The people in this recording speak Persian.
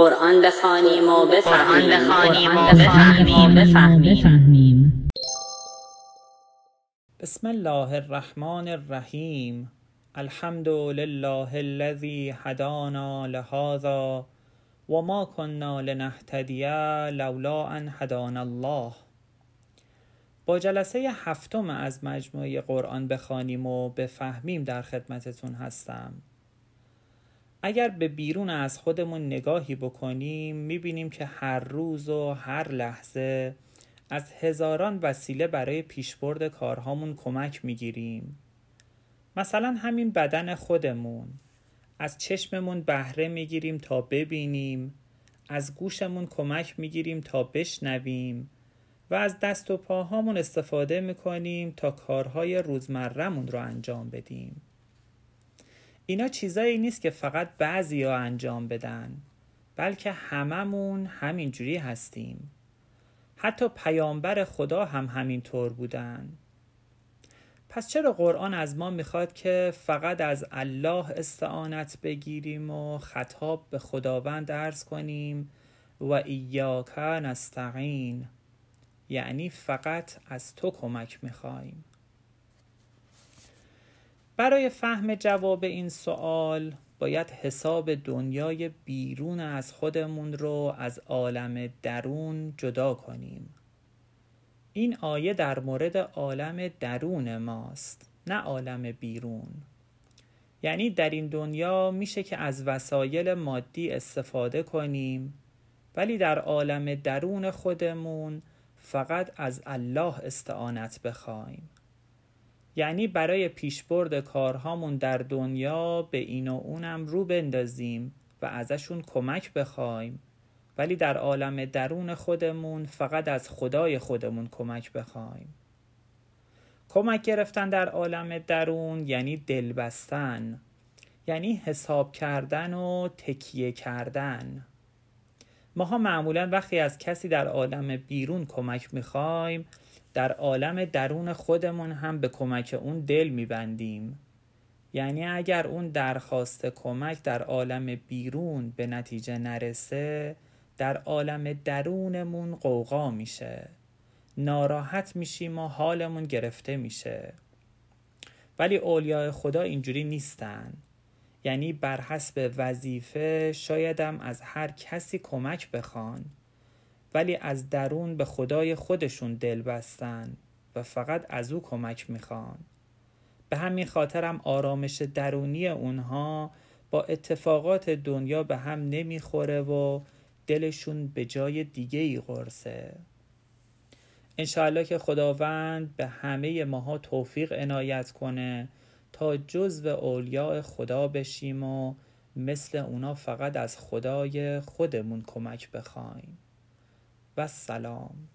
قرآن بخوانیم و بفهمیم. بسم الله الرحمن الرحیم. الحمد لله الذي هدانا لهذا وما كنا لنهتدي لولا ان هدانا الله. با جلسه هفتم از مجموعه قرآن بخوانیم و بفهمیم در خدمتتون هستم. اگر به بیرون از خودمون نگاهی بکنیم می‌بینیم که هر روز و هر لحظه از هزاران وسیله برای پیشبرد کارهامون کمک می‌گیریم. مثلا همین بدن خودمون. از چشممون بهره می‌گیریم تا ببینیم. از گوشمون کمک می‌گیریم تا بشنویم. و از دست و پاهامون استفاده می‌کنیم تا کارهای روزمرهمون رو انجام بدیم. اینا چیزایی نیست که فقط بعضی ها انجام بدن بلکه هممون همینجوری هستیم. حتی پیامبر خدا هم همینطور بودن. پس چرا قرآن از ما می‌خواد که فقط از الله استعانت بگیریم و خطاب به خداوند ارز کنیم و ایاک نستعین؟ یعنی فقط از تو کمک می‌خوایم. برای فهم جواب این سوال باید حساب دنیای بیرون از خودمون رو از عالم درون جدا کنیم. این آیه در مورد عالم درون ماست نه عالم بیرون. یعنی در این دنیا میشه که از وسایل مادی استفاده کنیم ولی در عالم درون خودمون فقط از الله استعانت بخوایم. یعنی برای پیشبرد کارهامون در دنیا به این و اونم رو بندازیم و ازشون کمک بخوایم. ولی در عالم درون خودمون فقط از خدای خودمون کمک بخوایم. کمک گرفتن در عالم درون یعنی دل بستن یعنی حساب کردن و تکیه کردن. ماها معمولا وقتی از کسی در عالم بیرون کمک می‌خوایم در عالم درون خودمون هم به کمک اون دل میبندیم. یعنی اگر اون درخواست کمک در عالم بیرون به نتیجه نرسه در عالم درونمون قوقا میشه. ناراحت میشیم و حالمون گرفته میشه. ولی اولیاء خدا اینجوری نیستن. یعنی بر حسب وظیفه شایدم از هر کسی کمک بخوان. ولی از درون به خدای خودشون دل بستن و فقط از او کمک می‌خوان. به همین خاطرم آرامش درونی اونها با اتفاقات دنیا به هم نمی‌خوره و دلشون به جای دیگه ای قرصه. انشاءالله که خداوند به همه ماها توفیق عنایت کنه تا جزو اولیاء خدا بشیم و مثل اونا فقط از خدای خودمون کمک بخوایم. و سلام.